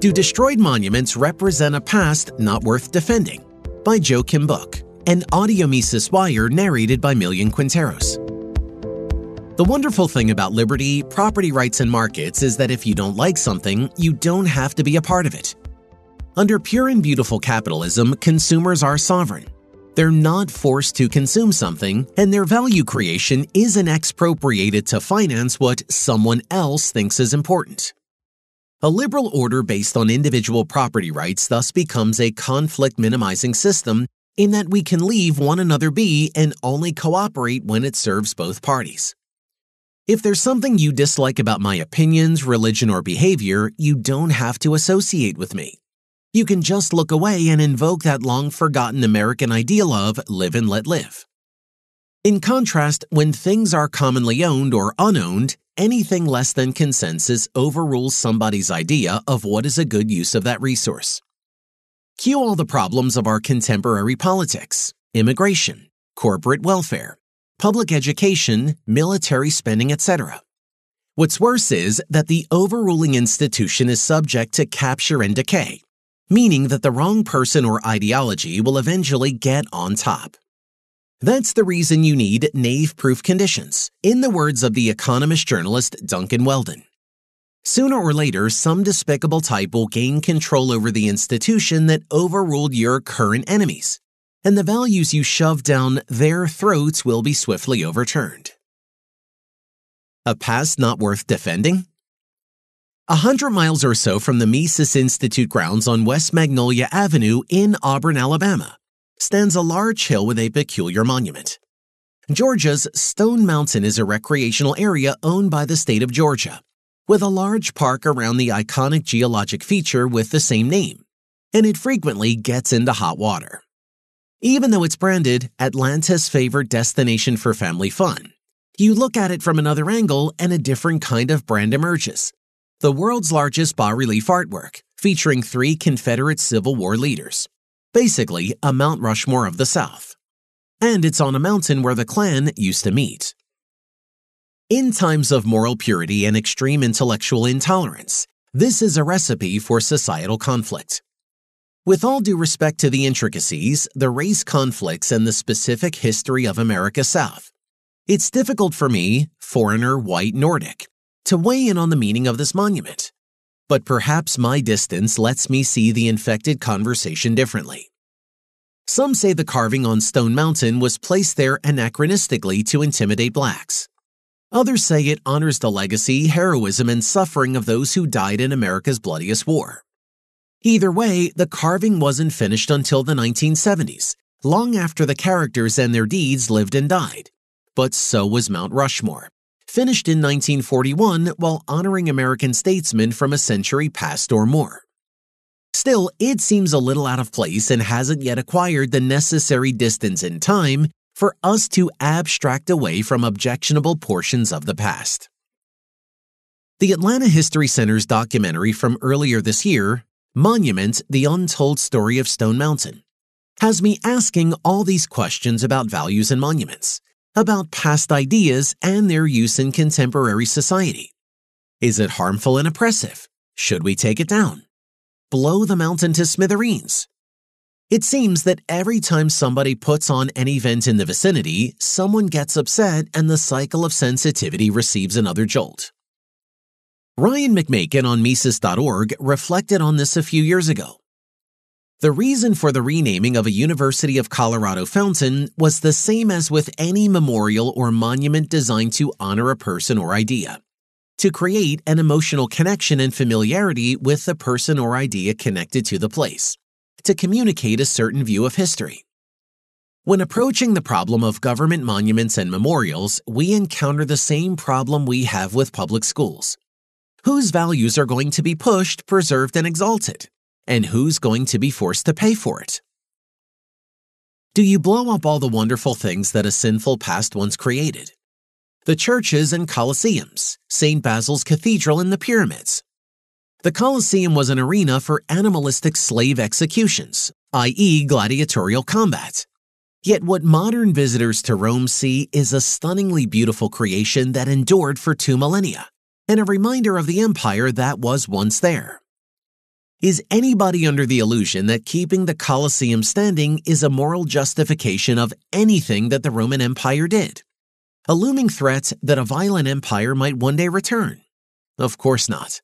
Do Destroyed Monuments Represent a Past Not Worth Defending? by Joakim Book, and Audio Mises Wire narrated by Millian Quinteros. The wonderful thing about liberty, property rights, and markets is that if you don't like something, you don't have to be a part of it. Under pure and beautiful capitalism, consumers are sovereign. They're not forced to consume something, and their value creation isn't expropriated to finance what someone else thinks is important. A liberal order based on individual property rights thus becomes a conflict minimizing system in that we can leave one another be and only cooperate when it serves both parties. If there's something you dislike about my opinions, religion, or behavior, you don't have to associate with me. You can just look away and invoke that long forgotten American ideal of live and let live. In contrast, when things are commonly owned or unowned, anything less than consensus overrules somebody's idea of what is a good use of that resource. Cue all the problems of our contemporary politics, immigration, corporate welfare, public education, military spending, etc. What's worse is that the overruling institution is subject to capture and decay, meaning that the wrong person or ideology will eventually get on top. That's the reason you need knave proof conditions, in the words of the economist journalist Duncan Weldon. Sooner or later, some despicable type will gain control over the institution that overruled your current enemies, and the values you shove down their throats will be swiftly overturned. A past not worth defending? A hundred miles or so from the Mises Institute grounds on West Magnolia Avenue in Auburn, Alabama, stands a large hill with a peculiar monument. Georgia's Stone Mountain is a recreational area owned by the state of Georgia, with a large park around the iconic geologic feature with the same name, and it frequently gets into hot water. Even though it's branded Atlanta's favorite destination for family fun, you look at it from another angle and a different kind of brand emerges. The world's largest bas relief artwork, featuring three Confederate Civil War leaders basically a Mount Rushmore of the South. And it's on a mountain where the Klan used to meet. In times of moral purity and extreme intellectual intolerance, this is a recipe for societal conflict. With all due respect to the intricacies, the race conflicts, and the specific history of America South, it's difficult for me, foreigner white Nordic, to weigh in on the meaning of this monument but perhaps my distance lets me see the infected conversation differently. Some say the carving on Stone Mountain was placed there anachronistically to intimidate blacks. Others say it honors the legacy, heroism, and suffering of those who died in America's bloodiest war. Either way, the carving wasn't finished until the 1970s, long after the characters and their deeds lived and died. But so was Mount Rushmore, finished in 1941 while honoring American statesmen from a century past or more. Still, it seems a little out of place and hasn't yet acquired the necessary distance in time for us to abstract away from objectionable portions of the past. The Atlanta History Center's documentary from earlier this year, Monument The Untold Story of Stone Mountain, has me asking all these questions about values and monuments about past ideas and their use in contemporary society. Is it harmful and oppressive? Should we take it down? Blow the mountain to smithereens? It seems that every time somebody puts on an event in the vicinity, someone gets upset and the cycle of sensitivity receives another jolt. Ryan McMaken on Mises.org reflected on this a few years ago. The reason for the renaming of a University of Colorado fountain was the same as with any memorial or monument designed to honor a person or idea to create an emotional connection and familiarity with the person or idea connected to the place, to communicate a certain view of history. When approaching the problem of government monuments and memorials, we encounter the same problem we have with public schools. Whose values are going to be pushed, preserved, and exalted? And who's going to be forced to pay for it? Do you blow up all the wonderful things that a sinful past once created? The churches and coliseums, St. Basil's Cathedral and the pyramids. The Colosseum was an arena for animalistic slave executions, i.e., gladiatorial combat. Yet what modern visitors to Rome see is a stunningly beautiful creation that endured for two millennia, and a reminder of the empire that was once there. Is anybody under the illusion that keeping the Colosseum standing is a moral justification of anything that the Roman Empire did? A looming threat that a violent empire might one day return? Of course not.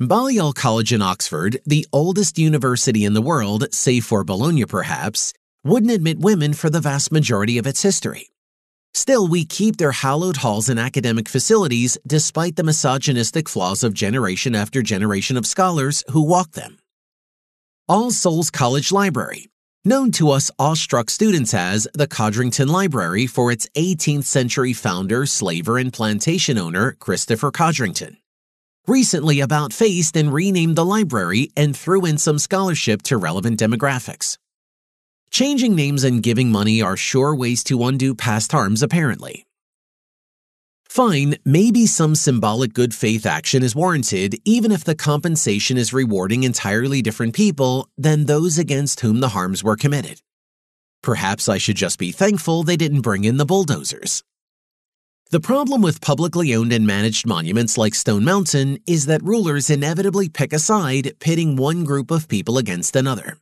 Balliol College in Oxford, the oldest university in the world, save for Bologna perhaps, wouldn't admit women for the vast majority of its history. Still, we keep their hallowed halls and academic facilities despite the misogynistic flaws of generation after generation of scholars who walk them. All Souls College Library, known to us awestruck students as the Codrington Library for its 18th century founder, slaver, and plantation owner, Christopher Codrington. Recently about faced and renamed the library and threw in some scholarship to relevant demographics. Changing names and giving money are sure ways to undo past harms, apparently. Fine, maybe some symbolic good faith action is warranted, even if the compensation is rewarding entirely different people than those against whom the harms were committed. Perhaps I should just be thankful they didn't bring in the bulldozers. The problem with publicly owned and managed monuments like Stone Mountain is that rulers inevitably pick a side, pitting one group of people against another.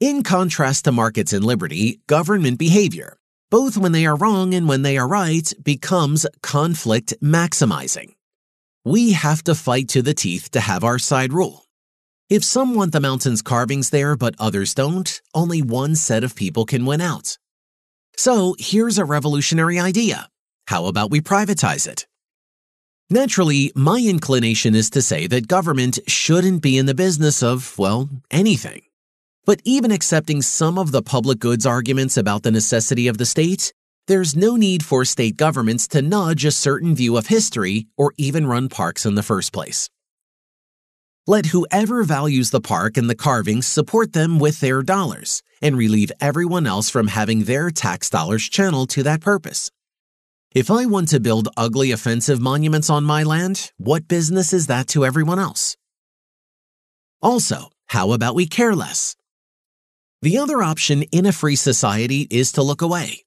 In contrast to markets and liberty, government behavior, both when they are wrong and when they are right, becomes conflict maximizing. We have to fight to the teeth to have our side rule. If some want the mountain's carvings there but others don't, only one set of people can win out. So here's a revolutionary idea. How about we privatize it? Naturally, my inclination is to say that government shouldn't be in the business of, well, anything. But even accepting some of the public goods arguments about the necessity of the state, there's no need for state governments to nudge a certain view of history or even run parks in the first place. Let whoever values the park and the carvings support them with their dollars and relieve everyone else from having their tax dollars channeled to that purpose. If I want to build ugly offensive monuments on my land, what business is that to everyone else? Also, how about we care less? The other option in a free society is to look away.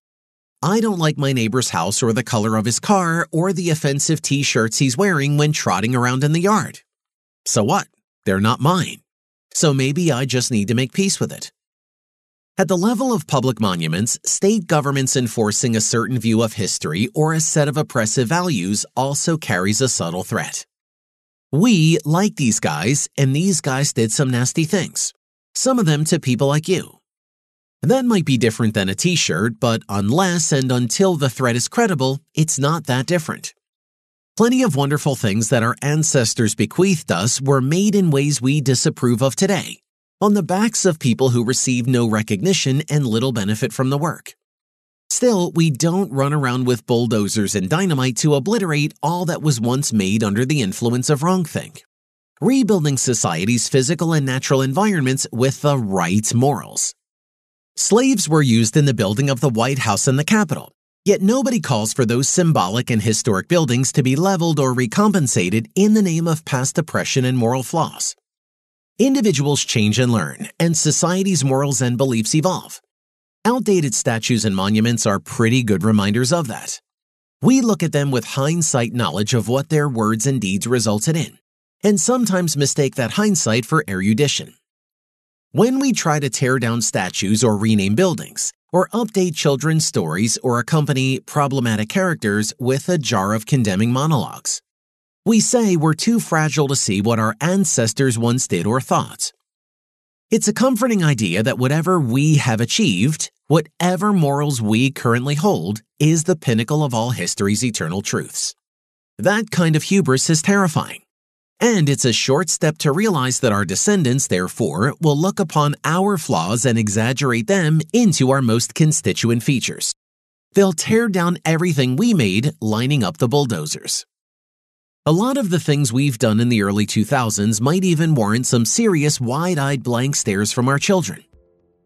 I don't like my neighbor's house or the color of his car or the offensive t shirts he's wearing when trotting around in the yard. So what? They're not mine. So maybe I just need to make peace with it. At the level of public monuments, state governments enforcing a certain view of history or a set of oppressive values also carries a subtle threat. We like these guys, and these guys did some nasty things some of them to people like you. That might be different than a t shirt, but unless and until the threat is credible, it's not that different. Plenty of wonderful things that our ancestors bequeathed us were made in ways we disapprove of today, on the backs of people who receive no recognition and little benefit from the work. Still, we don't run around with bulldozers and dynamite to obliterate all that was once made under the influence of wrongthink rebuilding society's physical and natural environments with the right morals. Slaves were used in the building of the White House and the Capitol, yet nobody calls for those symbolic and historic buildings to be leveled or recompensated in the name of past oppression and moral flaws. Individuals change and learn, and society's morals and beliefs evolve. Outdated statues and monuments are pretty good reminders of that. We look at them with hindsight knowledge of what their words and deeds resulted in and sometimes mistake that hindsight for erudition. When we try to tear down statues or rename buildings, or update children's stories or accompany problematic characters with a jar of condemning monologues, we say we're too fragile to see what our ancestors once did or thought. It's a comforting idea that whatever we have achieved, whatever morals we currently hold, is the pinnacle of all history's eternal truths. That kind of hubris is terrifying. And it's a short step to realize that our descendants, therefore, will look upon our flaws and exaggerate them into our most constituent features. They'll tear down everything we made, lining up the bulldozers. A lot of the things we've done in the early 2000s might even warrant some serious wide eyed blank stares from our children.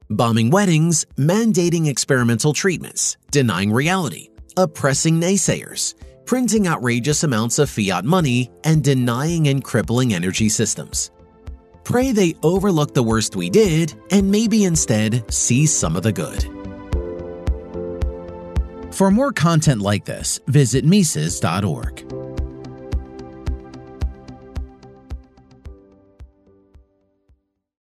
Bombing weddings, mandating experimental treatments, denying reality, oppressing naysayers, printing outrageous amounts of fiat money, and denying and crippling energy systems. Pray they overlook the worst we did and maybe instead see some of the good. For more content like this, visit Mises.org.